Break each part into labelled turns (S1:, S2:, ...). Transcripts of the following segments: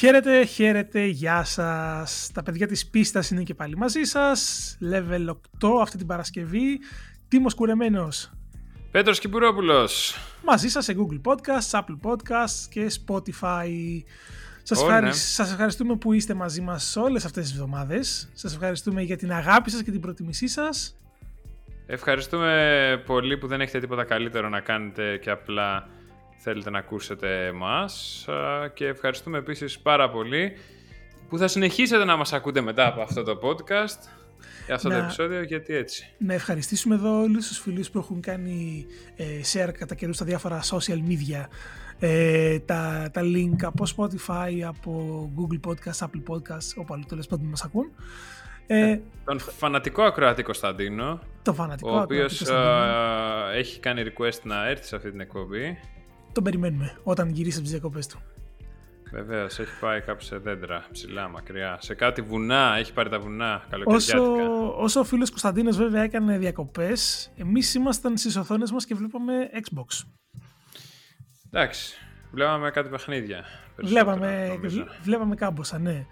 S1: Χαίρετε, χαίρετε, γεια σας. Τα παιδιά της πίστας είναι και πάλι μαζί σας. Level 8 αυτή την Παρασκευή. Τίμος Κουρεμένος.
S2: Πέτρος Κυπουρόπουλος.
S1: Μαζί σας σε Google Podcasts, Apple Podcasts και Spotify. Σας,
S2: Ω,
S1: ευχαρι...
S2: ναι.
S1: σας ευχαριστούμε που είστε μαζί μας όλες αυτές τις εβδομάδες. Σας ευχαριστούμε για την αγάπη σας και την προτιμήσή σας.
S2: Ευχαριστούμε πολύ που δεν έχετε τίποτα καλύτερο να κάνετε και απλά θέλετε να ακούσετε εμάς Α, και ευχαριστούμε επίσης πάρα πολύ που θα συνεχίσετε να μας ακούτε μετά από αυτό το podcast για αυτό το
S1: Να-
S2: επεισόδιο γιατί έτσι.
S1: Να ευχαριστήσουμε εδώ όλους τους φίλους που έχουν κάνει ε, share κατά καιρούς στα διάφορα social media ε, τα, τα link από Spotify, από Google Podcasts, Apple Podcasts, όπου αλλού τέλος πάντων μας ακούν. Ε,
S2: Τον φανατικό ακροατή Κωνσταντίνο,
S1: το φανατικό
S2: ο οποίος
S1: ακροατή Κωνσταντίνο,
S2: α, έχει κάνει request να έρθει σε αυτή την εκπομπή.
S1: Τον περιμένουμε όταν γυρίσει από τις διακοπές του.
S2: Βεβαίως, έχει πάει κάπου σε δέντρα, ψηλά, μακριά. Σε κάτι βουνά, έχει πάρει τα βουνά,
S1: Όσο,
S2: καλοκαιριάτικα.
S1: όσο ο φίλος Κωνσταντίνος βέβαια έκανε διακοπές, εμείς ήμασταν στις οθόνες μας και βλέπαμε Xbox.
S2: Εντάξει, βλέπαμε κάτι παιχνίδια. περισσότερα,
S1: Βλέπαμε,
S2: νομίζω.
S1: βλέπαμε κάμποσα, ναι.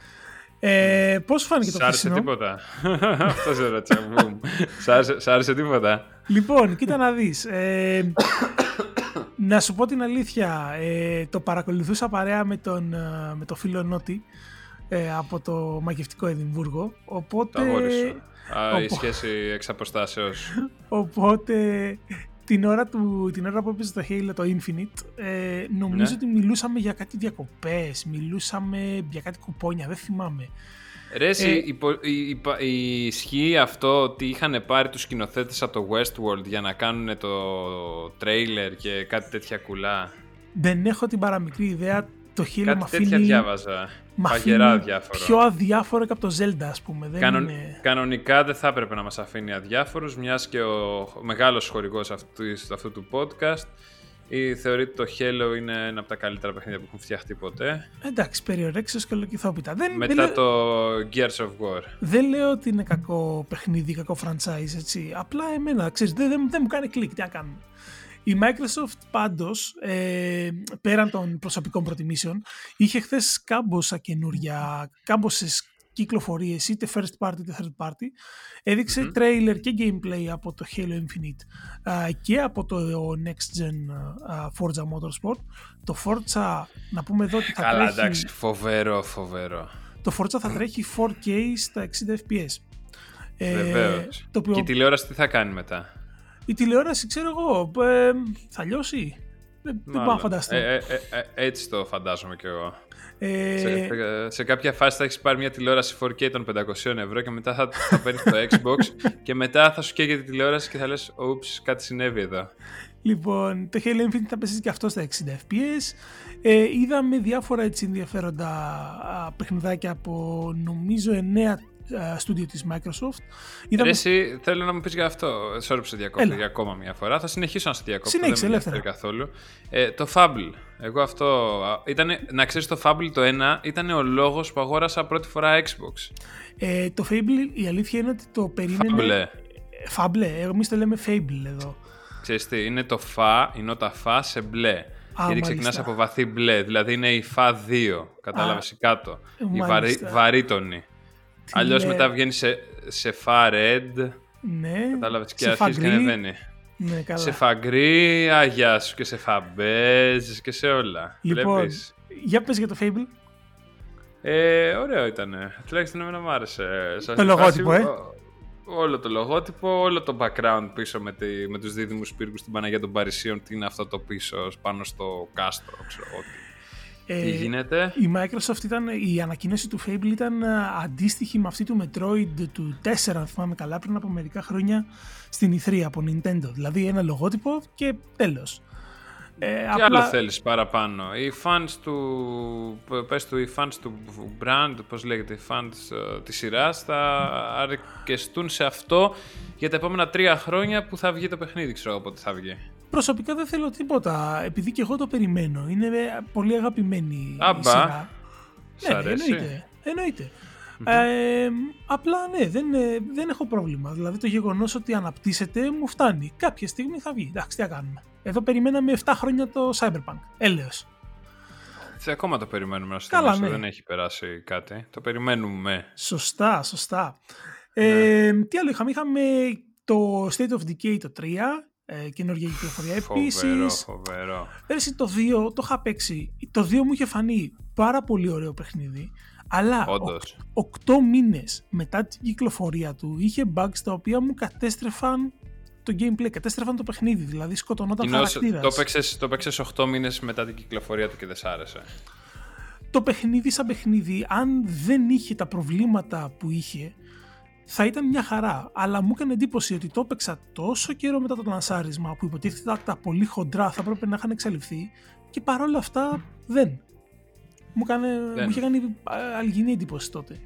S1: Ε, πώς σου φάνηκε το
S2: Σ' άρεσε
S1: χθεσινό;
S2: τίποτα; Αυτός σε ρώτησα. Μπουμ. Σ' άρεσε- Σ' άρεσε τίποτα;
S1: Λοιπόν, κοίτα να δεις. Ε, να σου πω την αλήθεια, ε, το παρακολουθούσα παρέα με τον, ε, με το φίλο Νότι ε, από το μαγευτικό Εδιμβούργο.
S2: Το
S1: Οπότε,
S2: αγόρι σου. Α, η
S1: οπό-
S2: σχέση εξ αποστάσεως.
S1: οπότε την, ώρα του, την ώρα που έπαιζε το Halo το Infinite, ε, νομίζω
S2: Ναι.
S1: ότι μιλούσαμε για κάτι διακοπές, μιλούσαμε για κάτι κουπόνια, δεν θυμάμαι.
S2: Ρε, εσύ,
S1: Ε,
S2: υπο- η- η- η- ισχύει αυτό ότι είχαν πάρει τους σκηνοθέτες από το Westworld για να κάνουν το τρέιλερ και κάτι τέτοια κουλά;
S1: Δεν έχω την παραμικρή ιδέα, το Halo με
S2: Κάτι
S1: αφήνει,
S2: τέτοια διάβαζα.
S1: μ'
S2: Παγερά
S1: αφήνει
S2: διάφορο.
S1: πιο αδιάφορο και από το Zelda, ας πούμε. Δεν
S2: Κανον-
S1: είναι...
S2: Κανονικά δεν θα έπρεπε να μας αφήνει αδιάφορους, μιας και ο μεγάλος χορηγός αυτού, αυτού του podcast ή θεωρείται το Halo είναι ένα από τα καλύτερα παιχνίδια που έχουν φτιαχτεί ποτέ.
S1: Εντάξει, περιορέξεως και ολοκυθόπιτα. Δεν, δεν,
S2: Μετά
S1: λέω,
S2: το Gears of War.
S1: δεν λέω ότι είναι κακό παιχνίδι, κακό franchise, έτσι. Απλά εμένα, ξέρεις, δεν, δεν, δεν μου κάνει κλικ, τι να κάνουμε. Η Microsoft πάντως, ε, πέραν των προσωπικών προτιμήσεων, είχε χθες κάμποσα καινούρια, κάμποσες κυκλοφορίες, είτε first party είτε third party. έδειξε trailer και gameplay από το Halo Infinite α, και από το next gen α, Forza Motorsport. Το Forza, να πούμε εδώ ότι θα
S2: Καλά,
S1: τρέχει...
S2: εντάξει, φοβερό, φοβερό.
S1: Το Forza θα τρέχει 4K στα 60 FPS. Ε,
S2: Βεβαίως.
S1: το οποίο
S2: Και η τηλεόραση τι θα κάνει μετά;
S1: Η τηλεόραση, ξέρω εγώ, ε, θα λιώσει. Δεν, δεν μπορώ να
S2: Μάλλον.
S1: φανταστώ.
S2: Ε, ε, ε, ε, έτσι το φαντάζομαι κι εγώ.
S1: Ε,
S2: Σε, σε κάποια φάση θα έχεις πάρει μια τηλεόραση 4K των 500 ευρώ και μετά θα, θα παίρνεις το Xbox και μετά θα σου καίγεται τη τηλεόραση και θα λες «Ούψ, κάτι συνέβη εδώ».
S1: Λοιπόν, το Halo Infinite θα παίζει και αυτό στα 60 FPS. Ε, είδαμε διάφορα έτσι ενδιαφέροντα α, παιχνιδάκια από νομίζω 9 α, στούντιο της Microsoft.
S2: Ρε,
S1: Είδαμε
S2: εσύ θέλω να μου πεις για αυτό. Sorry που σε διακόπτω
S1: Έλα.
S2: για ακόμα μια φορά. Θα συνεχίσω να σε διακόπτω.
S1: Συνέχισε,
S2: δεν με
S1: ελεύθερα.
S2: ενδιαφέρει καθόλου. Ε, το Fable. Εγώ αυτό. α, Ήτανε, να ξέρεις το Fable το 1 ήταν ο λόγος που αγόρασα πρώτη φορά Xbox.
S1: ε, το Fable, η αλήθεια είναι ότι το περίμενε...
S2: Fable.
S1: Fable, εμείς το λέμε Fable εδώ.
S2: Ξέρεις τι, είναι το φα, η νότα φα σε μπλε. γιατί
S1: μάλιστα.
S2: ξεκινάς από βαθύ μπλε, δηλαδή είναι η φα 2, κατάλαβες, η κάτω. η βαρύ,
S1: μάλιστα.
S2: βαρύτονη. Αλλιώς
S1: λέει.
S2: μετά βγαίνει σε, σε φα red,
S1: Ναι.
S2: κατάλαβες, και
S1: σε
S2: αρχίζεις και
S1: φαγκρί.
S2: ανεβαίνει.
S1: Ναι, καλά.
S2: Σε φα γκρι, αγιά σου και σε φα μπέζ και σε όλα.
S1: Λοιπόν,
S2: Βλέπεις.
S1: για πες για το Fable.
S2: Ε, ωραίο ήταν. Τουλάχιστον εμένα μου άρεσε. Σε αυτή
S1: Το
S2: τη
S1: λογότυπο,
S2: φάση,
S1: ε.
S2: ο- Όλο το λογότυπο, όλο το background πίσω με, τη, με τους δίδυμους πύργους στην Παναγία των Παρισίων. Τι είναι αυτό το πίσω πάνω στο κάστρο, ξέρω εγώ. Τι-
S1: Ε,
S2: Τι γίνεται;
S1: Η Microsoft ήταν, η ανακοίνωση του Fable ήταν α, αντίστοιχη με αυτή του Metroid του 4, αν θυμάμαι καλά, πριν από μερικά χρόνια στην E3 από Nintendo. Δηλαδή ένα λογότυπο και τέλος. Ε,
S2: Τι άλλο θέλεις παραπάνω; Οι fans του, πες του, οι fans του brand, πώς λέγεται, οι fans ε, της σειράς θα αρκεστούν σε αυτό για τα επόμενα τρία χρόνια που θα βγει το παιχνίδι, ξέρω εγώ πότε θα βγει.
S1: Προσωπικά δεν θέλω τίποτα, επειδή και εγώ το περιμένω. Είναι ε, πολύ αγαπημένη η
S2: Άμπα.
S1: σειρά.
S2: Σ'
S1: Ναι, ναι,
S2: αρέσει;
S1: εννοείται. εννοείται. Ε, απλά ναι, δεν, ε, δεν έχω πρόβλημα. Δηλαδή το γεγονός ότι αναπτύσσεται μου φτάνει. Κάποια στιγμή θα βγει. Εντάξει, τι να κάνουμε. Εδώ περιμέναμε 7 χρόνια το Cyberpunk. Έλεος.
S2: ακόμα το περιμένουμε να
S1: Καλά,
S2: στο
S1: ναι.
S2: Δεν έχει περάσει κάτι. Το περιμένουμε.
S1: Σωστά, σωστά. Ε, τι άλλο είχαμε, είχαμε το State of Decay το 3, ε, καινούργια κυκλοφορία
S2: Φοβερό,
S1: επίσης.
S2: φοβερό.
S1: Πέρσι το 2 το είχα παίξει. Το 2 μου είχε φανεί πάρα πολύ ωραίο παιχνίδι. Αλλά
S2: Όντως.
S1: 8 μήνες μετά την κυκλοφορία του είχε bugs τα οποία μου κατέστρεφαν το gameplay, κατέστρεφαν το παιχνίδι, δηλαδή σκοτωνόταν
S2: Κοινώς,
S1: χαρακτήρας.
S2: το παίξες, το παίξες 8 μήνες μετά την κυκλοφορία του και δεν σ' άρεσε.
S1: το παιχνίδι σαν παιχνίδι, αν δεν είχε τα προβλήματα που είχε, θα ήταν μια χαρά. Αλλά μου έκανε εντύπωση ότι το έπαιξα τόσο καιρό μετά το λανσάρισμα που υποτίθεται ότι τα πολύ χοντρά θα έπρεπε να είχαν εξαλειφθεί και παρόλα αυτά δεν. Μου, έκανε,
S2: Δεν.
S1: μου είχε κάνει α, αλγινή εντύπωση τότε.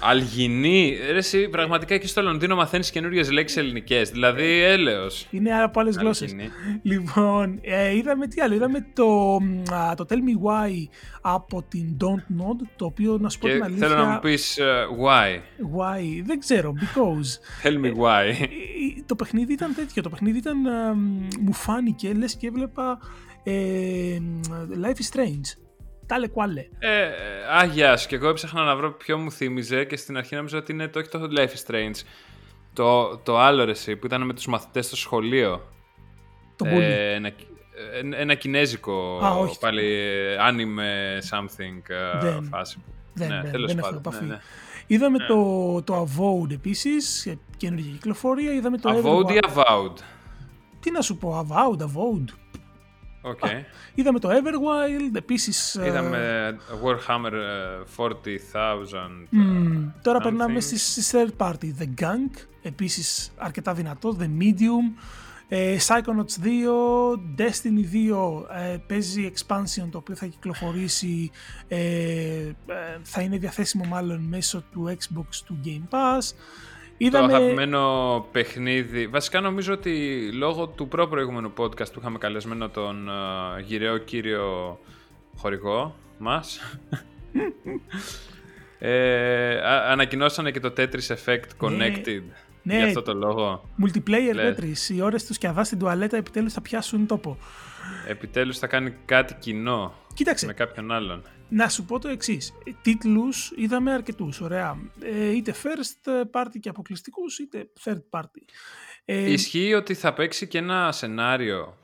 S2: Αλγινή; Ρε, εσύ, πραγματικά εκεί στο Λονδίνο μαθαίνεις καινούριες λέξεις ελληνικές. Δηλαδή, έλεος.
S1: Είναι από άλλες γλώσσες.
S2: Αλγινή.
S1: Λοιπόν, ε, είδαμε τι άλλο. Είδαμε το, α, το Tell Me Why από την Don't Nod, το οποίο να σου πω
S2: Και
S1: την αλήθεια.
S2: θέλω να μου πεις ε, why.
S1: Why, δεν ξέρω, because.
S2: Tell me why.
S1: Ε, ε, το παιχνίδι ήταν τέτοιο. Το παιχνίδι ήταν. α, μ, μου φάνηκε λες και έβλεπα. Ε, μ, Life is Strange. Τάλε κουάλε.
S2: Ε, Άγια και εγώ έψαχνα να βρω ποιο μου θύμιζε και στην αρχή νόμιζα ότι είναι το, όχι το Life is Strange. Το, το άλλο ρε εσύ, που ήταν με τους μαθητές στο σχολείο.
S1: Το πολύ.
S2: Ε, ένα, ε, ένα κινέζικο
S1: Α, όχι.
S2: πάλι ε, anime something ε,
S1: Δεν.
S2: φάση. που-
S1: δεν,
S2: ναι,
S1: δεν,
S2: τέλος
S1: δεν έχω
S2: πάντων,
S1: επαφή.
S2: ναι, ναι.
S1: Είδαμε το, το Avowed επίσης, καινούργια κυκλοφορία. Είδαμε το
S2: Avowed ή
S1: Everwild.
S2: Avowed;
S1: Τι να σου πω, Avowed, Avowed.
S2: OK.
S1: Είδαμε το Everwild, επίσης... ε,
S2: Είδαμε Warhammer ε, 40,000.
S1: μ, τώρα
S2: something.
S1: περνάμε στις, στις third party. The Gunk, επίσης αρκετά δυνατό. The Medium, ε, Psychonauts 2, Destiny 2 ε, παίζει expansion το οποίο θα κυκλοφορήσει, ε, ε, θα είναι διαθέσιμο μάλλον μέσω του Xbox του Game Pass.
S2: Το
S1: Είδαμε...
S2: αγαπημένο παιχνίδι. Βασικά νομίζω ότι λόγω του προ-προηγούμενου podcast που είχαμε καλεσμένο τον uh, γυραίο κύριο χορηγό μας ε, α- ανακοινώσανε και το Tetris Effect Connected.
S1: ναι.
S2: Γι' αυτό το λόγο.
S1: Multiplayer
S2: Λες.
S1: Tetris, οι ώρες τους σκιαδά στην τουαλέτα επιτέλους θα πιάσουν τόπο.
S2: Επιτέλους θα κάνει κάτι κοινό
S1: Κοίταξε,
S2: με κάποιον άλλον.
S1: Να σου πω το εξής. Τίτλους είδαμε αρκετούς. Ωραία. Ε, είτε first party και αποκλειστικούς, είτε third party. Ε,
S2: Ισχύει ότι θα παίξει και ένα σενάριο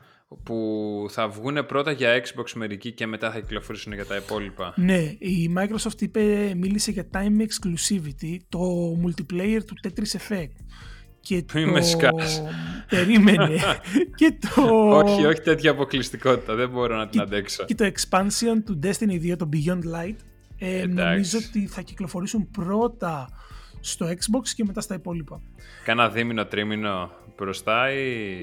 S2: που θα βγουν πρώτα για Xbox μερικοί και μετά θα κυκλοφορήσουν για τα υπόλοιπα.
S1: ναι, η Microsoft είπε, μίλησε για time exclusivity, το multiplayer του Tetris Effect. Και
S2: Μη με
S1: το...
S2: σκάς.
S1: Περίμενε. και το...
S2: Όχι, όχι τέτοια αποκλειστικότητα. Δεν μπορώ να την αντέξω.
S1: και το expansion του Destiny 2, το Beyond Light, ε,
S2: Εντάξει.
S1: νομίζω ότι θα κυκλοφορήσουν πρώτα στο Xbox και μετά στα υπόλοιπα.
S2: Κάνα δίμηνο, τρίμηνο μπροστά ή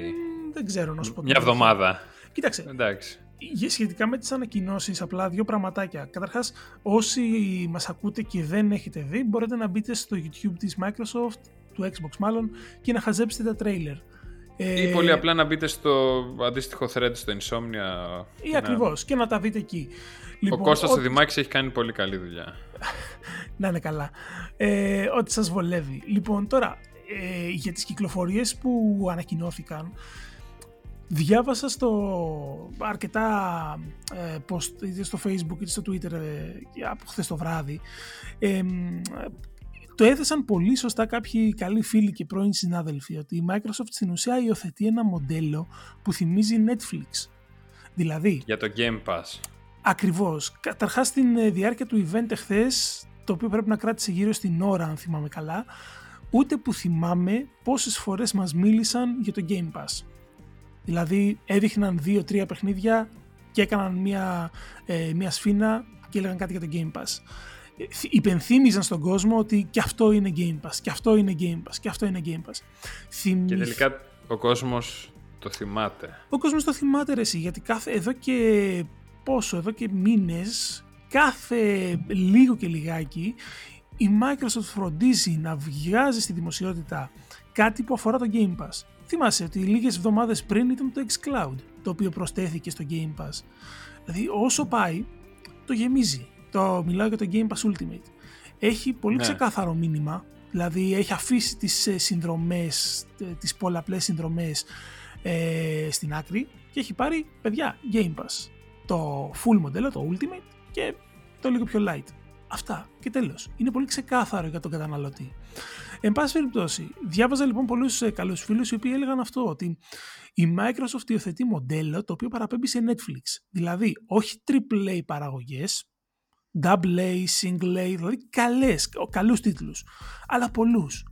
S1: Μ, Δεν ξέρω να σου πω. την
S2: μια
S1: αλήθεια.
S2: εβδομάδα.
S1: Κοίταξε,
S2: Εντάξει.
S1: για- σχετικά με τις ανακοινώσεις, απλά δύο πραγματάκια. Καταρχάς, όσοι μας ακούτε και δεν έχετε δει, μπορείτε να μπείτε στο YouTube της Microsoft, του Xbox μάλλον, και να χαζέψετε τα τρέιλερ. Ε,
S2: Ή πολύ απλά να μπείτε στο αντίστοιχο thread στο Insomnia.
S1: Ή
S2: να-
S1: ακριβώς, και να τα δείτε εκεί.
S2: Ο
S1: Λοιπόν,
S2: Κώστας
S1: ό-
S2: ο Δημάκης έχει κάνει πολύ καλή δουλειά.
S1: Να είναι καλά. Ε, ό,τι σας βολεύει. Λοιπόν, τώρα, ε, για τις κυκλοφορίες που ανακοινώθηκαν, διάβασα στο αρκετά ε, post είτε στο facebook είτε στο twitter ε, από χθες το βράδυ ε, μ, το έθεσαν πολύ σωστά κάποιοι καλοί φίλοι και πρώην συνάδελφοι ότι η Microsoft στην ουσία υιοθετεί ένα μοντέλο που θυμίζει Netflix. Δηλαδή,
S2: Για το Game Pass.
S1: Ακριβώς. Καταρχάς στην ε, διάρκεια του event εχθές, το οποίο πρέπει να κράτησε γύρω στην ώρα αν θυμάμαι καλά, ούτε που θυμάμαι πόσες φορές μας μίλησαν για το Game Pass. Δηλαδή έδειχναν δύο-τρία παιχνίδια και έκαναν μια, ε, μια σφίνα και έλεγαν κάτι για το Game Pass. Ε, θυ- Υπενθύμιζαν στον κόσμο ότι και αυτό είναι Game Pass, και αυτό είναι Game Pass, και αυτό είναι Game Pass.
S2: Και
S1: Θυμηθ-
S2: τελικά ο κόσμος το θυμάται.
S1: ο κόσμος το θυμάται ρε εσύ, γιατί κάθε, εδώ και πόσο, εδώ και μήνες, κάθε λίγο και λιγάκι, η Microsoft φροντίζει να βγάζει στη δημοσιότητα κάτι που αφορά το Game Pass. Θυμάσαι ότι λίγες εβδομάδες πριν ήταν το xCloud, το οποίο προσθέθηκε στο Game Pass. Δηλαδή όσο πάει, το γεμίζει. Το μιλάω για το Game Pass Ultimate. Έχει πολύ
S2: Ναι.
S1: ξεκάθαρο μήνυμα, δηλαδή έχει αφήσει τις ε, συνδρομές, ε, τις πολλαπλές συνδρομές ε, στην άκρη και έχει πάρει, παιδιά, Game Pass. Το full μοντέλο, το Ultimate και το λίγο πιο light. Αυτά και τέλος. Είναι πολύ ξεκάθαρο για τον καταναλωτή. Εν πάση περιπτώσει, διάβαζα λοιπόν πολλούς ε, καλούς φίλους οι οποίοι έλεγαν αυτό, ότι η Microsoft υιοθετεί μοντέλο το οποίο παραπέμπει σε Netflix. Δηλαδή, όχι AAA παραγωγές, double A, single A, δηλαδή καλές, καλούς τίτλους, αλλά πολλούς,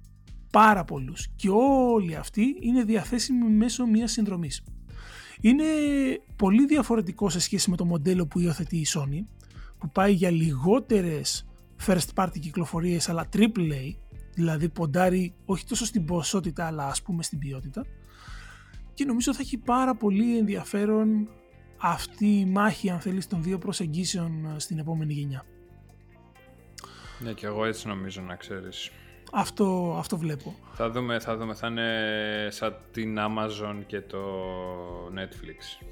S1: πάρα πολλούς. Και όλοι αυτοί είναι διαθέσιμοι μέσω μιας συνδρομής. Είναι πολύ διαφορετικό σε σχέση με το μοντέλο που υιοθετεί η Sony, που πάει για λιγότερες first party κυκλοφορίες αλλά AAA, δηλαδή ποντάρει όχι τόσο στην ποσότητα αλλά ας πούμε στην ποιότητα. Και νομίζω θα έχει πάρα πολύ ενδιαφέρον αυτή η μάχη αν θέλεις των δύο προσεγγίσεων ε, στην επόμενη γενιά.
S2: Ναι και εγώ έτσι νομίζω να ξέρεις.
S1: Αυτό, αυτό βλέπω.
S2: Θα δούμε, θα δούμε, θα είναι σαν την Amazon και το Netflix.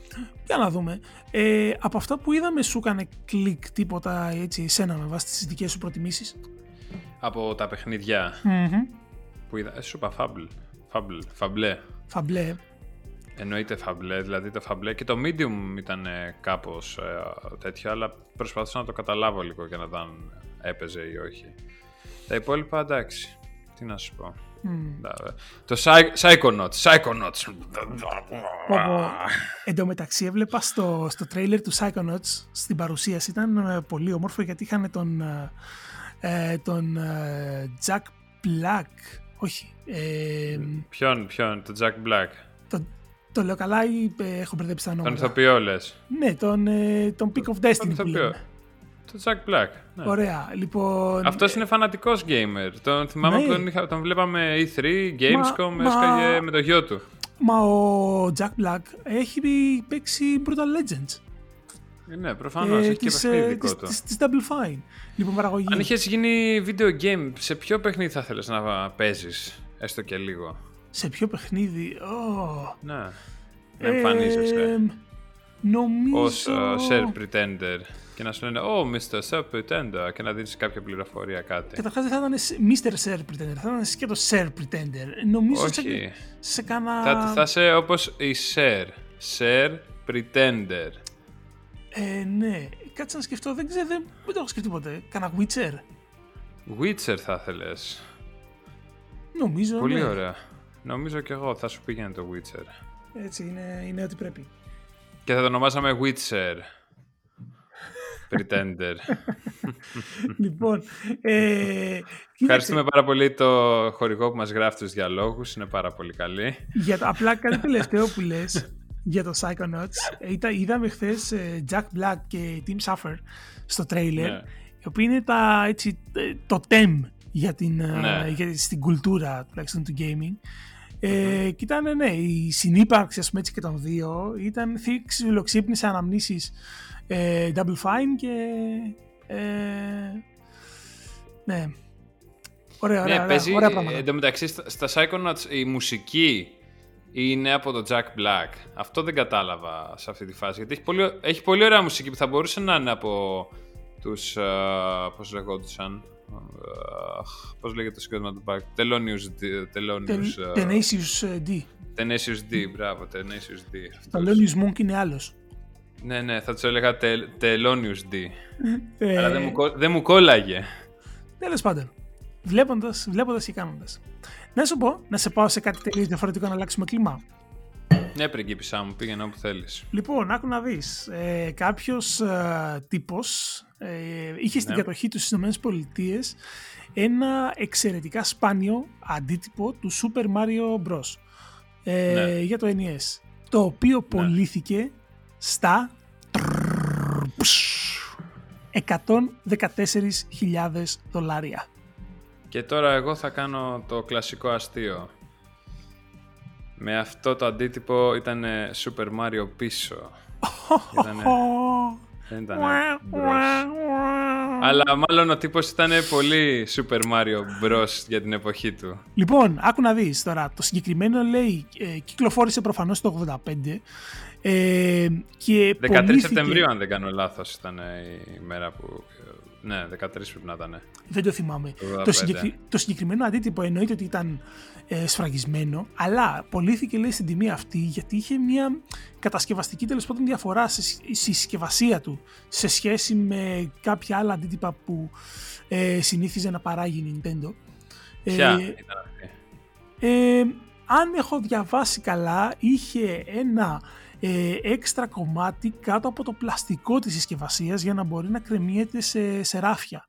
S1: Για να δούμε. Ε, από αυτά που είδαμε σου έκανε κλικ τίποτα έτσι εσένα με βάση τις δικές σου προτιμήσεις;
S2: Από τα παιχνιδια που είδα, ε, σου είπα Fable, Fable, Fable.
S1: Fable.
S2: Εννοείται φαμπλέ, δηλαδή το φαμπλέ και το medium ήταν κάπως ε, τέτοιο, αλλά προσπαθούσα να το καταλάβω λίγο για να δω αν έπαιζε ή όχι. Τα υπόλοιπα εντάξει, τι να σου πω. Mm. Το Psychonauts, Psychonauts.
S1: Εν τω μεταξύ έβλεπα στο, στο τρέιλερ του Psychonauts στην παρουσίαση ήταν ε, πολύ όμορφο γιατί είχαν τον, ε, τον Jack Black, όχι. Ε,
S2: ποιον, ποιον, τον Jack Black.
S1: Το λέω καλά ή ε, έχω μπερδέψει τα ονόματα.
S2: Τον ηθοποιό λες.
S1: Ναι, τον, ε, τον Peak of Destiny τον που λέμε.
S2: Το Jack Black. Ναι.
S1: Ωραία. Λοιπόν...
S2: Αυτός είναι φανατικός gamer. Τον θυμάμαι ναι. που τον, είχα, τον βλέπαμε E3, Gamescom, μα, έσκαγε μα... με το γιο του.
S1: Μα ο Jack Black έχει παίξει Brutal Legends.
S2: Ε, ναι, προφανώς. Ε, έχει και παιχνίδι δικό του.
S1: Της Double Fine. Λοιπόν, παραγωγή.
S2: Αν είχες γίνει video game, σε ποιο παιχνίδι θα ήθελε να παίζεις, έστω και λίγο;
S1: Σε ποιο παιχνίδι; Oh.
S2: Ναι. Να εμφανίζεσαι.
S1: νομίζω...
S2: Ως uh, Sir Pretender. Και να σου λένε Oh, Mr. Sir Pretender. Και να δίνεις κάποια πληροφορία κάτι.
S1: Καταρχάς δεν θα ήταν Mr. Sir Pretender. Θα ήταν και το Sir Pretender. Νομίζω
S2: Όχι.
S1: σε, σε κάνα...
S2: Θα, θα είσαι όπως η Sir. Sir Pretender.
S1: Ε, ναι. Κάτσε να σκεφτώ. Δεν ξέρω. Δεν, δεν το έχω σκεφτεί ποτέ. Κάνα Witcher.
S2: Witcher θα ήθελες.
S1: Νομίζω,
S2: Πολύ
S1: ναι.
S2: ωραία. Νομίζω και εγώ θα σου πήγαινε το Witcher.
S1: Έτσι, είναι, είναι ό,τι πρέπει.
S2: Και θα το ονομάσαμε Witcher. Pretender.
S1: λοιπόν, ε,
S2: Ευχαριστούμε πάρα πολύ το χορηγό που μας γράφει τους διαλόγους. Είναι πάρα πολύ καλή.
S1: Για το, απλά κάτι τελευταίο που λες για το Psychonauts. Είδα, είδαμε χθες Jack Black και Tim Suffer στο τρέιλερ, ναι. οι οποίοι είναι τα, έτσι, το TEM για την, ναι. για, στην κουλτούρα τουλάχιστον του gaming. Ε, και ήταν, ναι, η συνύπαρξη ας πούμε, έτσι και των δύο ήταν ξυλοξύπνησε αναμνήσεις ε, Double Fine και ε, ναι, ωραία, ωραία,
S2: ναι, παίζει,
S1: ωραία πράγματα.
S2: Εν τω μεταξύ στα, στα Psychonauts η μουσική είναι από το Jack Black. Αυτό δεν κατάλαβα σε αυτή τη φάση. Γιατί έχει πολύ, έχει πολύ ωραία μουσική που θα μπορούσε να είναι από τους, uh, πώς λεγόντουσαν, Πώς λέγεται το συγκρότημα του Μπακ. Τελώνιους
S1: Tenacious D.
S2: Tenacious D, μπράβο, Tenacious D.
S1: Τελώνιους Monk είναι άλλος.
S2: Ναι, ναι, θα τους έλεγα Τελώνιους D. Ε, Αλλά δεν μου, δεν μου κόλλαγε.
S1: Τέλος πάντων. Βλέποντας βλέποντας και κάνοντας. Να σου πω, να σε πάω σε κάτι τελείως διαφορετικό να αλλάξουμε κλίμα.
S2: Ναι, πριγκίπισά μου, πήγαινε όπου θέλεις.
S1: Λοιπόν, άκου να δεις. Ε, κάποιος ε, τύπος ε, είχε στην ναι. κατοχή τους στις ΗΠΑ ένα εξαιρετικά σπάνιο αντίτυπο του Super Mario Bros. Ε, ναι. για το NES. Το οποίο ναι. πωλήθηκε στα 114.000 δολάρια.
S2: Και τώρα εγώ θα κάνω το κλασικό αστείο. Με αυτό το αντίτυπο ήταν Super Mario πίσω. Ήτανε... Δεν ήταν Αλλά μάλλον ο τύπος ήταν πολύ Super Mario Bros. για την εποχή του.
S1: Λοιπόν, άκου να δεις τώρα. Το συγκεκριμένο λέει, ε, κυκλοφόρησε προφανώς το 85 ε, και
S2: 13 Σεπτεμβρίου αν δεν κάνω λάθος ήταν η μέρα που Ναι, 13 πρέπει να ήταν.
S1: Δεν το θυμάμαι. Το, συγκεκρι... το συγκεκριμένο αντίτυπο εννοείται ότι ήταν ε, σφραγισμένο, αλλά πωλήθηκε λέει στην τιμή αυτή γιατί είχε μια κατασκευαστική τέλος πάντων διαφορά στη συσκευασία του σε σχέση με κάποια άλλα αντίτυπα που ε, συνήθιζε να παράγει η Nintendo.
S2: Ποια ε, ήταν αυτή;
S1: Ε, αν έχω διαβάσει καλά, είχε ένα ε, έξτρα κομμάτι κάτω από το πλαστικό της συσκευασίας για να μπορεί να κρεμιέται σε, σε ράφια.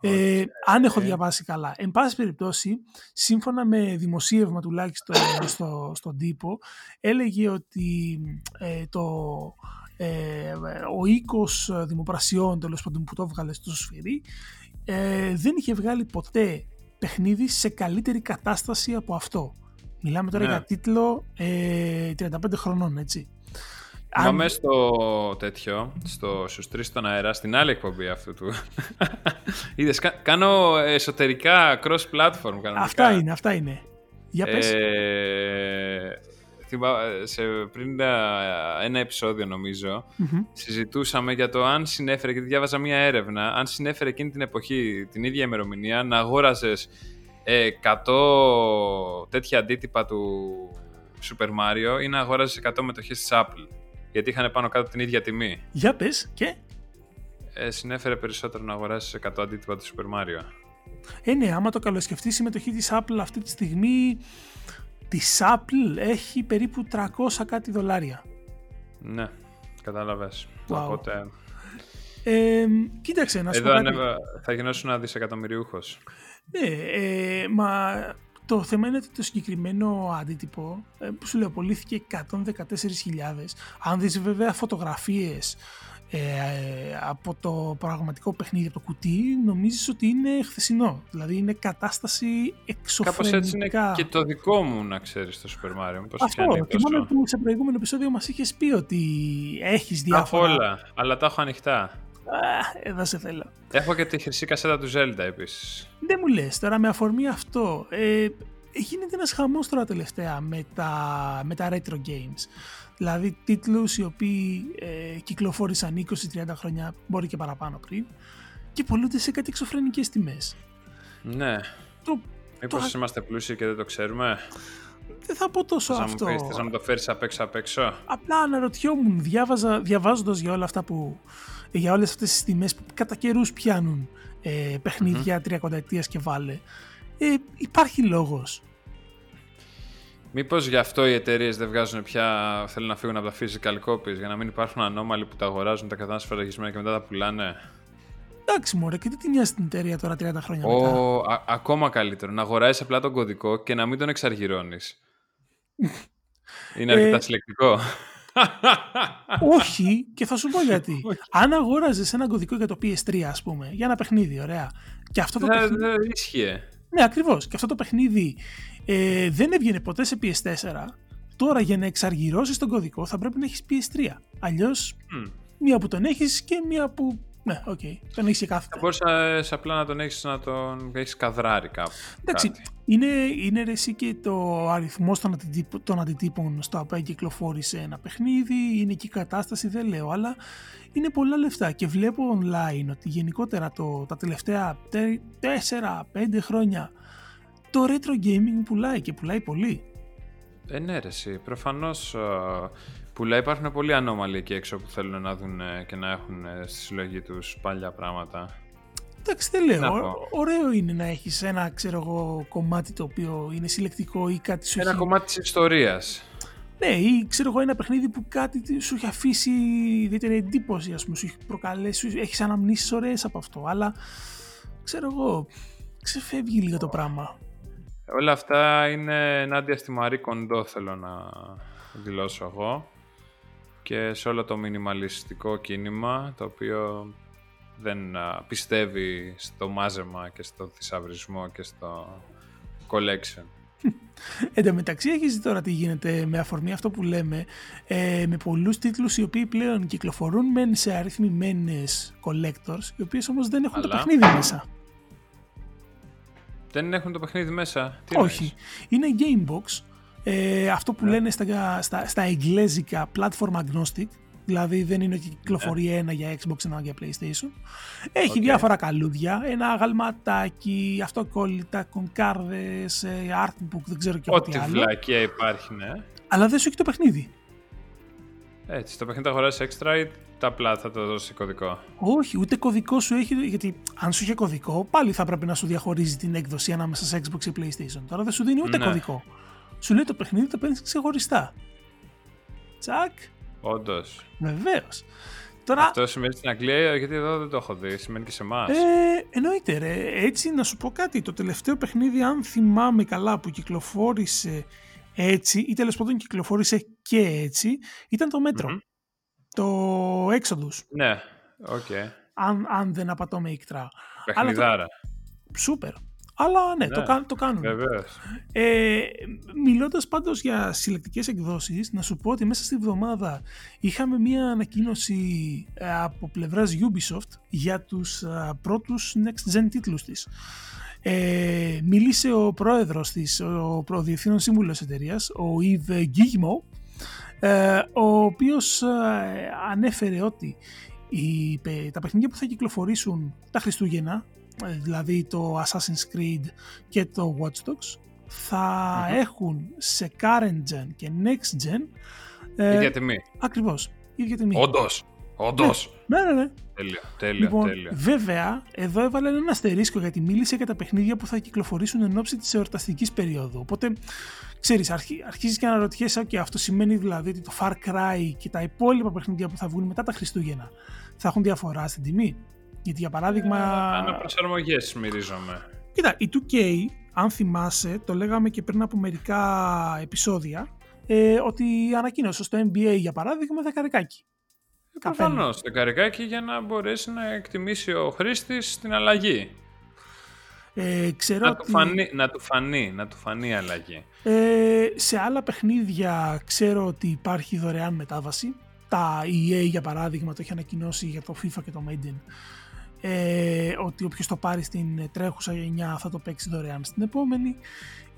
S1: Ε, αν έχω διαβάσει καλά. Εν πάση περιπτώσει, σύμφωνα με δημοσίευμα τουλάχιστον στο, στον τύπο, έλεγε ότι ε, το, ε, ο οίκος δημοπρασιών τέλος πάντων που το βγάλε στο σφυρί ε, δεν είχε βγάλει ποτέ παιχνίδι σε καλύτερη κατάσταση από αυτό. Μιλάμε τώρα ναι. για τίτλο ε, 35 χρονών, έτσι.
S2: Μα Αν... στο τέτοιο, στο στους στον αέρα, στην άλλη εκπομπή αυτού του. Είδες, κάνω εσωτερικά cross-platform κανονικά.
S1: Αυτά είναι, αυτά είναι. Για πες.
S2: Ε, σε, πριν ένα επεισόδιο συζητούσαμε για το αν συνέφερε, γιατί διάβαζα μία έρευνα, αν συνέφερε εκείνη την εποχή, την ίδια ημερομηνία, να αγόραζες 100 τέτοια αντίτυπα του Super Mario ή να αγόραζες 100 μετοχές της Apple. Γιατί είχαν πάνω κάτω την ίδια τιμή.
S1: Για πες και...
S2: Ε, συνέφερε περισσότερο να αγοράσεις 100 αντίτυπα του Super Mario.
S1: Ε, ναι, άμα το καλοσκεφτείς η συμμετοχή της Apple αυτή τη στιγμή της Apple έχει περίπου 300 κάτι δολάρια.
S2: Ναι, κατάλαβες. Wow. Οπότε...
S1: Ε, κοίταξε, να σου
S2: Εδώ ανέβα, θα γινώσουν ένα δισεκατομμυριούχος.
S1: Ναι, ε, μα το θέμα είναι ότι το συγκεκριμένο αντίτυπο ε, που σου λέω πωλήθηκε 114.000. Αν δεις βέβαια φωτογραφίες ε, από το πραγματικό παιχνίδι, από το κουτί, νομίζεις ότι είναι χθεσινό. Δηλαδή είναι κατάσταση εξωφρενικά. Κάπως έτσι είναι
S2: και το δικό μου να ξέρεις το Super Mario.
S1: Αυτό, θυμάμαι που σε προηγούμενο επεισόδιο μας είχες πει ότι έχεις διάφορα...
S2: Από όλα, αλλά τα έχω ανοιχτά.
S1: Εδώ σε θέλω.
S2: Έχω και τη χρυσή κασέτα του Zelda επίσης.
S1: Δεν μου λες τώρα με αφορμή αυτό. Ε, γίνεται ένας χαμός τώρα τελευταία με τα, με τα retro games. Δηλαδή τίτλους οι οποίοι ε, κυκλοφόρησαν 20-30 χρόνια, μπορεί και παραπάνω πριν, και πολλούνται σε κάτι εξωφρενικές τιμές.
S2: Ναι. Το, Μήπως το... είμαστε πλούσιοι και δεν το ξέρουμε;
S1: Δεν θα πω τόσο
S2: θες
S1: αυτό.
S2: Να θες να μου το φέρεις απ' έξω απ' έξω;
S1: Απλά αναρωτιόμουν, διάβαζα, διαβάζοντας για όλα αυτά που για όλες αυτές τις τιμές που κατά καιρούς πιάνουν ε, παιχνίδια mm-hmm. και βάλε. Ε, υπάρχει λόγος.
S2: Μήπως γι' αυτό οι εταιρείες δεν βγάζουν πια, θέλουν να φύγουν από τα physical copies για να μην υπάρχουν ανώμαλοι που τα αγοράζουν, τα κατάνε σφραγισμένα και μετά τα πουλάνε;
S1: Εντάξει, μωρέ, και τι τη νοιάζει την εταιρεία τώρα 30 χρόνια
S2: Ο,
S1: μετά;
S2: Α, ακόμα καλύτερο. Να αγοράζεις απλά τον κωδικό και να μην τον εξαργυρώνεις. Είναι αρκετά ε, συλλεκτικό.
S1: Όχι, και θα σου πω γιατί. Αν αγόραζες ένα κωδικό για το PS3, ας πούμε, για ένα παιχνίδι, ωραία. Και αυτό το
S2: παιχνίδι. Δεν ίσχυε.
S1: Ναι, ακριβώς. Και αυτό το παιχνίδι ε, δεν έβγαινε ποτέ σε PS4. Τώρα για να εξαργυρώσεις τον κωδικό θα πρέπει να έχεις PS3. Αλλιώς, μία που τον έχεις και μία που ναι, OK. Okay. Τον έχεις και κάθε.
S2: Θα μπορούσες απλά να τον έχεις να τον έχεις καδράρει κάπου.
S1: Εντάξει. Είναι, είναι εσύ και το αριθμός των, αντιτύπων, των αντιτύπων στα οποία κυκλοφόρησε ένα παιχνίδι. Είναι και η κατάσταση, δεν λέω, αλλά είναι πολλά λεφτά. Και βλέπω online ότι γενικότερα το, τα τελευταία 4-5 χρόνια το retro gaming πουλάει και πουλάει πολύ.
S2: Ε, ναι, ρε, προφανώς Πουλά υπάρχουν πολλοί ανώμαλοι εκεί έξω που θέλουν να δουν και να έχουν στη συλλογή τους παλιά πράγματα.
S1: Εντάξει, δεν λέω. Ωραίο είναι να έχεις ένα ξέρω εγώ, κομμάτι το οποίο είναι συλλεκτικό ή κάτι σου
S2: Ένα έχει... κομμάτι της ιστορίας.
S1: Ναι, ή ξέρω εγώ ένα παιχνίδι που κάτι σου έχει αφήσει ιδιαίτερη εντύπωση, ας πούμε, σου έχει προκαλέσει, έχεις αναμνήσεις ωραίες από αυτό. Αλλά ξέρω εγώ, ξεφεύγει λίγο το πράγμα.
S2: Όλα αυτά είναι ενάντια στη Μαρή Κοντό, θέλω να δηλώσω εγώ και σε όλο το μινιμαλιστικό κίνημα το οποίο δεν πιστεύει στο μάζεμα και στο θησαυρισμό και στο collection.
S1: Εν τω μεταξύ έχεις τώρα τι γίνεται με αφορμή αυτό που λέμε ε, με πολλούς τίτλους οι οποίοι πλέον κυκλοφορούν μεν σε αριθμημένες collectors οι οποίες όμως δεν έχουν το παιχνίδι μέσα.
S2: Δεν έχουν το παιχνίδι μέσα.
S1: Τι Όχι. Είναι Gamebox ε, αυτό που ναι. λένε στα, στα, στα εγγλέζικα platform agnostic, Δηλαδή δεν είναι ότι κυκλοφορεί
S2: Ναι.
S1: ένα για Xbox, ένα για PlayStation. Έχει
S2: Οκ.
S1: διάφορα καλούδια. Ένα αγαλματάκι, αυτοκόλλητα, κονκάρδες, ε, artbook, δεν ξέρω και
S2: Ό,τι
S1: τι άλλο.
S2: βλακία υπάρχει, ναι.
S1: Αλλά δεν σου έχει το παιχνίδι.
S2: Έτσι, το παιχνίδι θα αγοράσει extra ή τα απλά θα το δώσεις κωδικό;
S1: Όχι, ούτε κωδικό σου έχει, γιατί αν σου είχε κωδικό, πάλι θα πρέπει να σου διαχωρίζει την έκδοση ανάμεσα σε Xbox ή PlayStation. Τώρα δεν σου δίνει ούτε
S2: Ναι.
S1: κωδικό. Σου λέει το παιχνίδι το παίρνεις ξεχωριστά. Τσακ,
S2: Όντως.
S1: βεβαίως. Τώρα,
S2: Αυτό σημαίνει στην Αγγλία, γιατί εδώ δεν το έχω δει. Σημαίνει και σε εμάς.
S1: ε, εννοείται ρε. Έτσι να σου πω κάτι. Το τελευταίο παιχνίδι, αν θυμάμαι καλά, που κυκλοφόρησε έτσι ή τέλος πάντων κυκλοφόρησε και έτσι, ήταν το μέτρο.
S2: Μμμ.
S1: Το Exodus.
S2: Ναι, οκ.
S1: Αν, αν δεν απατώμαι οικτρά.
S2: Παιχνιδάρα.
S1: Σούπερ. Αλλά ναι, Το,
S2: Ναι.
S1: κάν- το κάνουν.
S2: Βεβαίως.
S1: Ε, μιλώντας πάντως για συλλεκτικές εκδόσεις, να σου πω ότι μέσα στη εβδομάδα είχαμε μία ανακοίνωση ε, από πλευράς Ubisoft για τους ε, πρώτους next gen τίτλους της. Ε, μίλησε ο πρόεδρος της, ο προδιευθύνων σύμβουλος εταιρείας, ο Yves Guillemot, ε, ο οποίος ε, ανέφερε ότι οι, πε- τα παιχνίδια που θα κυκλοφορήσουν τα Χριστούγεννα, ε, δηλαδή το Assassin's Creed και το Watch Dogs, θα
S2: Μμμ.
S1: έχουν σε current gen και next gen ε,
S2: Ίδια τιμή.
S1: ακριβώς, ίδια τιμή.
S2: Όντως. Όντως.
S1: Ναι, ναι, ναι.
S2: Τέλειο, τέλειο,
S1: Λοιπόν,
S2: τέλειο.
S1: βέβαια, εδώ έβαλε ένα αστερίσκο γιατί μίλησε για τα παιχνίδια που θα κυκλοφορήσουν εν ώψη της εορταστικής περίοδου. Οπότε, ξέρεις, αρχι, αρχίζεις και αναρωτιέσαι, OK, αυτό σημαίνει δηλαδή ότι το Far Cry και τα υπόλοιπα παιχνίδια που θα βγουν μετά τα Χριστούγεννα θα έχουν διαφορά στην τιμή. Γιατί για παράδειγμα.
S2: Αναπροσαρμογέ μυρίζομαι.
S1: Κοίτα, η 2K, αν θυμάσαι, το λέγαμε και πριν από μερικά επεισόδια, ε, ότι ανακοίνωσε στο NBA για παράδειγμα δεκαρικάκι. Καπέλο.
S2: Προφανώς το καρικάκι για να μπορέσει να εκτιμήσει ο χρήστης την αλλαγή.
S1: Ε, ξέρω
S2: Να
S1: ότι...
S2: του, φανεί, να του φανεί, να του φανεί η αλλαγή.
S1: Ε, σε άλλα παιχνίδια ξέρω ότι υπάρχει δωρεάν μετάβαση. Τα EA για παράδειγμα το έχει ανακοινώσει για το FIFA και το Maiden. Ε, ότι όποιος το πάρει στην τρέχουσα γενιά θα το παίξει δωρεάν στην επόμενη.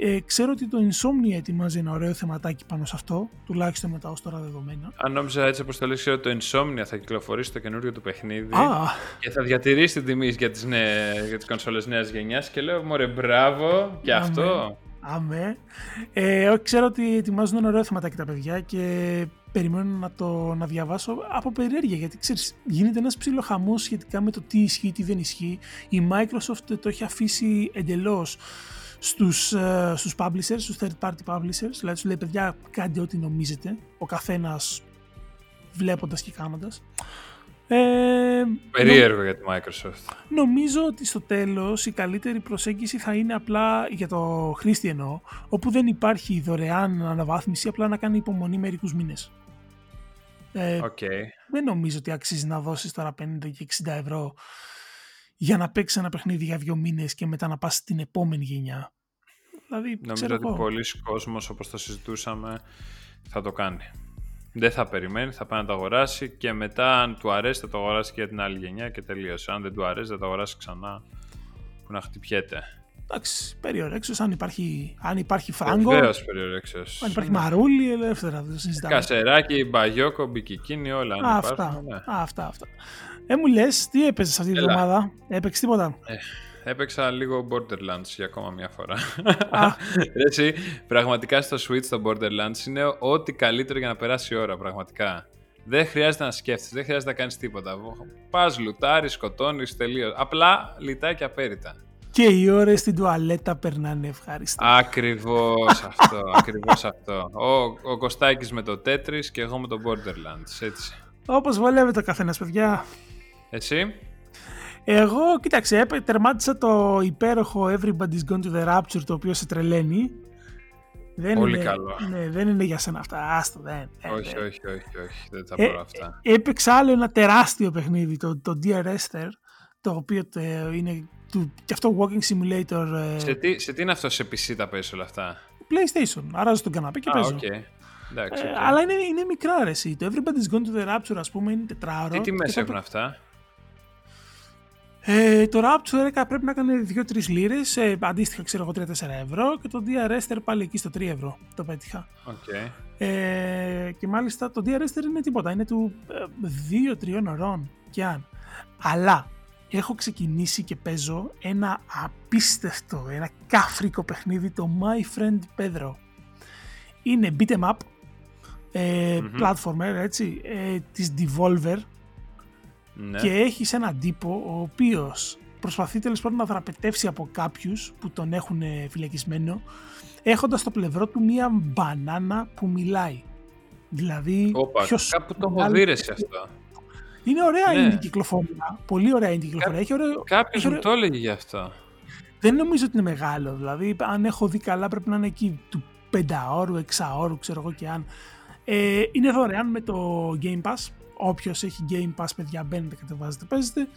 S1: Ε, ξέρω ότι το Insomnia ετοιμάζει ένα ωραίο θεματάκι πάνω σε αυτό, τουλάχιστον με τα ως τώρα δεδομένα.
S2: Αν νόμιζα έτσι όπως το λέει, ξέρω ότι το Insomnia θα κυκλοφορήσει το καινούριο του παιχνίδι
S1: Α,
S2: και θα διατηρήσει την τιμή για τις νέες, για τις κονσόλες νέας γενιάς και λέω μωρέ μπράβο και
S1: Αμέ.
S2: αυτό.
S1: αμέ. Ε, όχι, ξέρω ότι ετοιμάζουν ένα ωραίο θεματάκι τα παιδιά και περιμένω να το να διαβάσω από περιέργεια γιατί ξέρεις γίνεται ένας ψιλοχαμός σχετικά με το τι ισχύει, τι δεν ισχύει. Η Microsoft το έχει αφήσει εντελώς στους, ε, στους publishers, στους third party publishers, δηλαδή τους λέει παιδιά κάντε ό,τι νομίζετε, ο καθένας βλέποντας και κάνοντας. Ε,
S2: Περίεργο για τη Microsoft.
S1: Νομίζω ότι στο τέλος η καλύτερη προσέγγιση θα είναι απλά για το χρήστη εννοώ, όπου δεν υπάρχει δωρεάν αναβάθμιση, απλά να κάνει υπομονή μερικούς μήνες. Ε,
S2: Οκ.
S1: Δεν νομίζω ότι αξίζει να δώσεις τώρα 50 και 60 ευρώ για να παίξεις ένα παιχνίδι για δύο μήνες και μετά να πας στην επόμενη γενιά. Δηλαδή,
S2: Νομίζω
S1: ξέρω
S2: ότι
S1: εγώ.
S2: πολλοί κόσμος όπως το συζητούσαμε θα το κάνει. Δεν θα περιμένει, θα πάει να το αγοράσει και μετά αν του αρέσει θα το αγοράσει και για την άλλη γενιά και τελείωσε. Αν δεν του αρέσει θα το αγοράσει ξανά που να χτυπιέται.
S1: Εντάξει, περιορέξιος, αν υπάρχει, αν υπάρχει φράγκο,
S2: Βεβαίως περιορέξεως.
S1: αν υπάρχει μαρούλι, ελεύθερα δεν το συζητάμε.
S2: Κασεράκι, μπαγιόκο, μπικικίνι, όλα. Αν
S1: Αυτά,
S2: υπάρχουν, ναι.
S1: αυτά, αυτά. Ε, μου λες, τι έπαιζες αυτή τη
S2: Έλα.
S1: εβδομάδα, έπαιξες τίποτα;
S2: Έπαιξα λίγο Borderlands για ακόμα μια φορά.
S1: Α.
S2: Ρε Εσύ, πραγματικά στο Switch το Borderlands είναι ό,τι καλύτερο για να περάσει η ώρα, πραγματικά. Δεν χρειάζεται να σκέφτεσαι, δεν χρειάζεται να κάνεις τίποτα. Πας, λουτάρεις, σκοτώνεις, τελείως. Απλά λιτά και απέριτα.
S1: Και οι ώρες στην τουαλέτα περνάνε ευχάριστα.
S2: Ακριβώς αυτό, ακριβώς αυτό. Ο, ο Κωστάκης με το Tetris και εγώ με το Borderlands, έτσι.
S1: Όπως βολεύεται ο καθένας, παιδιά.
S2: Εσύ,
S1: Εγώ, κοίταξε, έπαι- τερμάτισα το υπέροχο Everybody's Gone to the Rapture, το οποίο σε τρελαίνει. Δεν
S2: Πολύ
S1: είναι,
S2: καλό.
S1: Ναι, δεν είναι για σένα αυτά. Άστο, δεν. δεν,
S2: όχι,
S1: δεν.
S2: όχι, όχι, όχι, δεν τα
S1: Ε,
S2: μπορώ αυτά.
S1: ε, Έπαιξα άλλο ένα τεράστιο παιχνίδι, το, το Dear Esther, το οποίο ε, είναι του, και αυτό walking simulator ε,
S2: Σε τι, σε τι είναι αυτό σε PC τα παίζεις όλα αυτά;
S1: PlayStation. Αράζω τον καναπέ και
S2: Α,
S1: παίζω.
S2: οκ. Εντάξει,
S1: Ε,
S2: οκ.
S1: αλλά είναι, είναι μικρά ρε εσύ. Το Everybody's Gone to the Rapture, ας πούμε, είναι τετράωρο.
S2: Τι τιμές
S1: και θα
S2: έχουν αυτά;
S1: Ε, το Rapture πρέπει να κάνει 2-3 λίρες, ε, αντίστοιχα ξέρω εγώ 3-4 ευρώ και το DRS πάλι εκεί στο 3 ευρώ το πέτυχα.
S2: Okay.
S1: Ε, και μάλιστα το DRS είναι τίποτα, είναι του 2-3 ε, ωρών και αν. Αλλά έχω ξεκινήσει και παίζω ένα απίστευτο, ένα κάφρικο παιχνίδι, το My Friend Pedro. Είναι beat'em up, ε, mm platformer, έτσι, ε, της Devolver ναι. και έχεις έναν τύπο ο οποίος προσπαθεί τέλος πάντων να δραπετεύσει από κάποιους που τον έχουν φυλακισμένο έχοντας στο πλευρό του μία μπανάνα που μιλάει. Δηλαδή,
S2: Όπα, ποιος κάπου το έχω δει αυτό.
S1: Είναι ωραία ναι. η κυκλοφορία. Πολύ ωραία η κυκλοφορία. Κά... ωραίο...
S2: Κάποιος μου το έλεγε γι' αυτό.
S1: Δεν νομίζω ότι είναι μεγάλο. Δηλαδή, αν έχω δει καλά, πρέπει να είναι εκεί του 5 ώρου, 6 ώρου, ξέρω εγώ και αν. Ε, είναι δωρεάν με το Game Pass. Όποιος έχει Game Pass, παιδιά, μπαίνετε, κατεβάζετε, παίζετε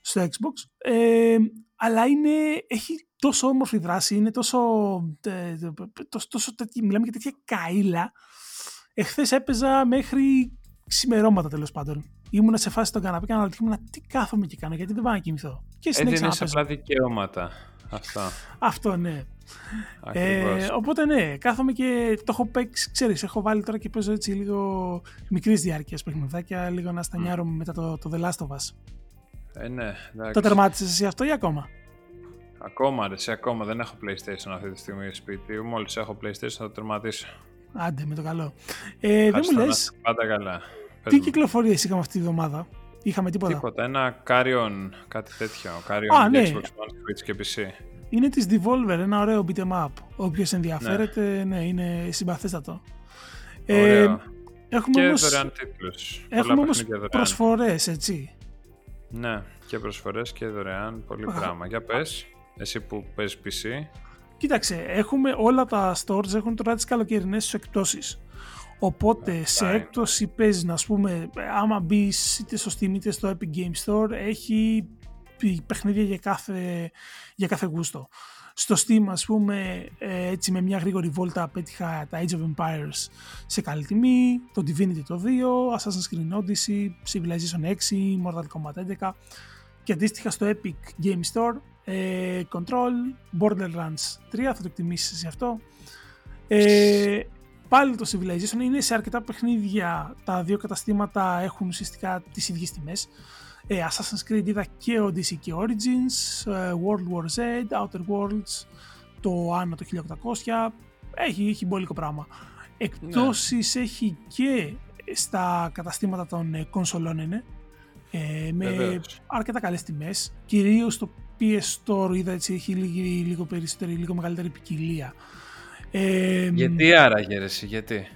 S1: στο Xbox. Ε, αλλά είναι, έχει τόσο όμορφη δράση, είναι τόσο, ε, τόσο, τόσο μιλάμε για τέτοια καήλα. Εχθές έπαιζα μέχρι ξημερώματα τέλος πάντων. Ήμουν σε φάση στον καναπέ και αναρωτιόμουν τι κάθομαι και κάνω, γιατί δεν πάω να κοιμηθώ. Και
S2: συνέχισα σε απλά δικαιώματα. Αυτό.
S1: Αυτό, ναι. Ε, οπότε ναι, κάθομαι και το έχω παίξει, ξέρεις, έχω βάλει τώρα και παίζω έτσι λίγο μικρής διάρκειας παιχνιδάκια, λίγο να στανιάρω μετά το, το The Last of Us.
S2: Ε, ναι, εντάξει.
S1: Το τερμάτισες εσύ αυτό ή ακόμα;
S2: Ακόμα, ρε, σε ακόμα. Δεν έχω PlayStation αυτή τη στιγμή σπίτι. Μόλις έχω PlayStation θα το τερματίσω.
S1: Άντε, με το καλό. Ε, δεν μου λες...
S2: Πάντα καλά.
S1: Τι κυκλοφορίες είχαμε αυτή τη βδομάδα; Είχαμε τίποτα.
S2: Τίποτα. Ένα Carrion, κάτι τέτοιο. Carrion Α, ναι. Xbox One, Switch και PC.
S1: Είναι της Devolver, ένα ωραίο beat'em up. Όποιος ενδιαφέρεται, ναι, ναι είναι συμπαθέστατο.
S2: Ε, έχουμε και όμως, δωρεάν τίτλους.
S1: Έχουμε όμως προσφορές, έτσι.
S2: Ναι, και προσφορές και δωρεάν, πολύ πράγμα. Για πες, εσύ που παίζεις PC.
S1: Κοίταξε, έχουμε όλα τα stores έχουν τώρα τις καλοκαιρινές εκπτώσεις. Οπότε σε έκπτωση παίζει, να πούμε, άμα μπεις είτε στο Steam είτε στο Epic Game Store, έχει παιχνίδια για κάθε, για κάθε γούστο. Στο Steam, ας πούμε, ε, έτσι με μια γρήγορη βόλτα πέτυχα τα Age of Empires σε καλή τιμή, το Divinity το 2, Assassin's Creed Odyssey, Civilization 6, Mortal Kombat 11 και αντίστοιχα στο Epic Game Store, ε, Control, Borderlands 3, θα το εκτιμήσεις σε αυτό. Ε, Πάλι το Civilization είναι σε αρκετά παιχνίδια. Τα δύο καταστήματα έχουν ουσιαστικά τις ίδιες τιμές. Ε, Assassin's Creed είδα και Odyssey και Origins, ε, World War Z, Outer Worlds, το Anno το 1800. Έχει, έχει μπόλικο πράγμα. Εκτόσεις ναι. έχει και στα καταστήματα των ε, κονσολών είναι. Ε, με αρκετά καλές τιμές. Κυρίως το PS Store είδα έτσι έχει λίγο, λίγο περισσότερη, λίγο μεγαλύτερη ποικιλία
S2: ε, γιατί άρα γέρεση, γιατί;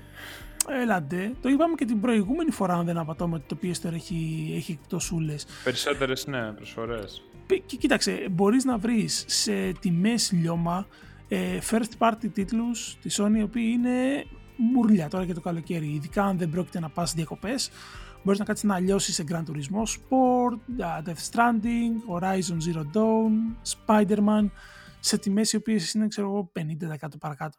S1: Έλαντε, το είπαμε και την προηγούμενη φορά αν δεν απατώμε ότι το PS έχει, έχει εκτοσούλες.
S2: Περισσότερες ναι, προσφορές.
S1: Και κοίταξε, μπορείς να βρεις σε τιμές λιώμα ε, first party τίτλους της Sony οι οποίοι είναι μουρλιά τώρα για το καλοκαίρι. Ειδικά αν δεν πρόκειται να πας διακοπές, μπορείς να κάτσεις να λιώσεις σε Grand Turismo Sport, Death Stranding, Horizon Zero Dawn, Spider-Man σε τιμές οι οποίες είναι ξέρω εγώ 50% παρακάτω.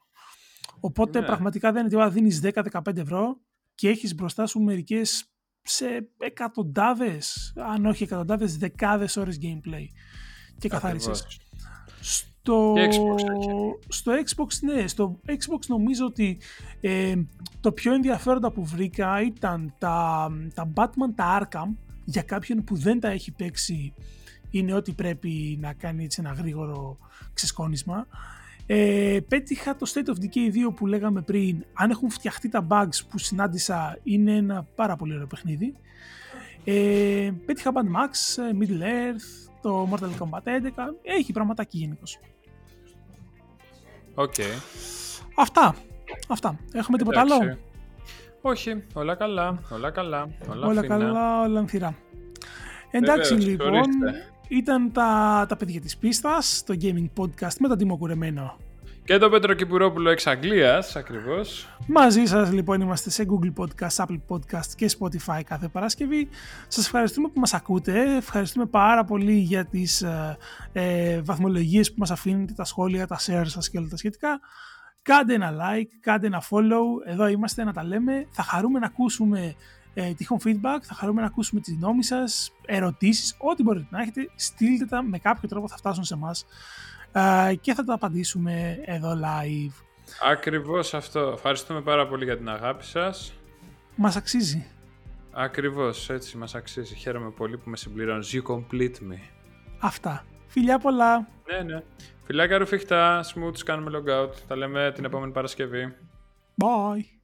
S1: Οπότε ναι. πραγματικά δεν είναι τίποτα. Δίνεις 10-15 ευρώ και έχεις μπροστά σου μερικές σε εκατοντάδες, αν όχι εκατοντάδες, δεκάδες ώρες gameplay. Και καθάρισες. Στο...
S2: Xbox,
S1: στο Xbox, ναι, στο Xbox νομίζω ότι ε, το πιο ενδιαφέροντα που βρήκα ήταν τα, τα Batman, τα Arkham, για κάποιον που δεν τα έχει παίξει είναι ότι πρέπει να κάνει έτσι ένα γρήγορο ξεσκόνισμα. Ε, πέτυχα το State of Decay 2 που λέγαμε πριν. Αν έχουν φτιαχτεί τα bugs που συνάντησα, είναι ένα πάρα πολύ ωραίο παιχνίδι. Ε, πέτυχα Mad Max, Middle Earth, το Mortal Kombat 11. Έχει πραγματάκια γενικώς.
S2: Οκ.
S1: Αυτά. Αυτά. Έχουμε τίποτα άλλο;
S2: Όχι, όλα καλά, όλα καλά, όλα,
S1: όλα καλά, όλα ανθυρά. Εντάξει λοιπόν, ήταν τα, τα παιδιά της πίστας, το gaming podcast με τον Τίμο Κουρεμένο.
S2: Και τον Πέτρο Κυπουρόπουλο εξ Αγγλίας, ακριβώς.
S1: Μαζί σας λοιπόν είμαστε σε Google Podcast, Apple Podcast και Spotify κάθε Παρασκευή. Σας ευχαριστούμε που μας ακούτε, ευχαριστούμε πάρα πολύ για τις ε, ε βαθμολογίες που μας αφήνετε, τα σχόλια, τα share σας και όλα τα σχετικά. Κάντε ένα like, κάντε ένα follow, εδώ είμαστε να τα λέμε. Θα χαρούμε να ακούσουμε ε, τυχόν feedback, θα χαρούμε να ακούσουμε τη γνώμη σας, ερωτήσεις, ό,τι μπορείτε να έχετε, στείλτε τα με κάποιο τρόπο θα φτάσουν σε εμάς και θα τα απαντήσουμε εδώ live.
S2: Ακριβώς αυτό. Ευχαριστούμε πάρα πολύ για την αγάπη σας.
S1: Μας αξίζει.
S2: Ακριβώς, έτσι μας αξίζει. Χαίρομαι πολύ που με συμπληρώνεις. You complete me.
S1: Αυτά. Φιλιά πολλά.
S2: Ναι, ναι. Φιλάκια ρουφιχτά, smooth, κάνουμε logout. Τα λέμε την επόμενη Παρασκευή.
S1: Bye.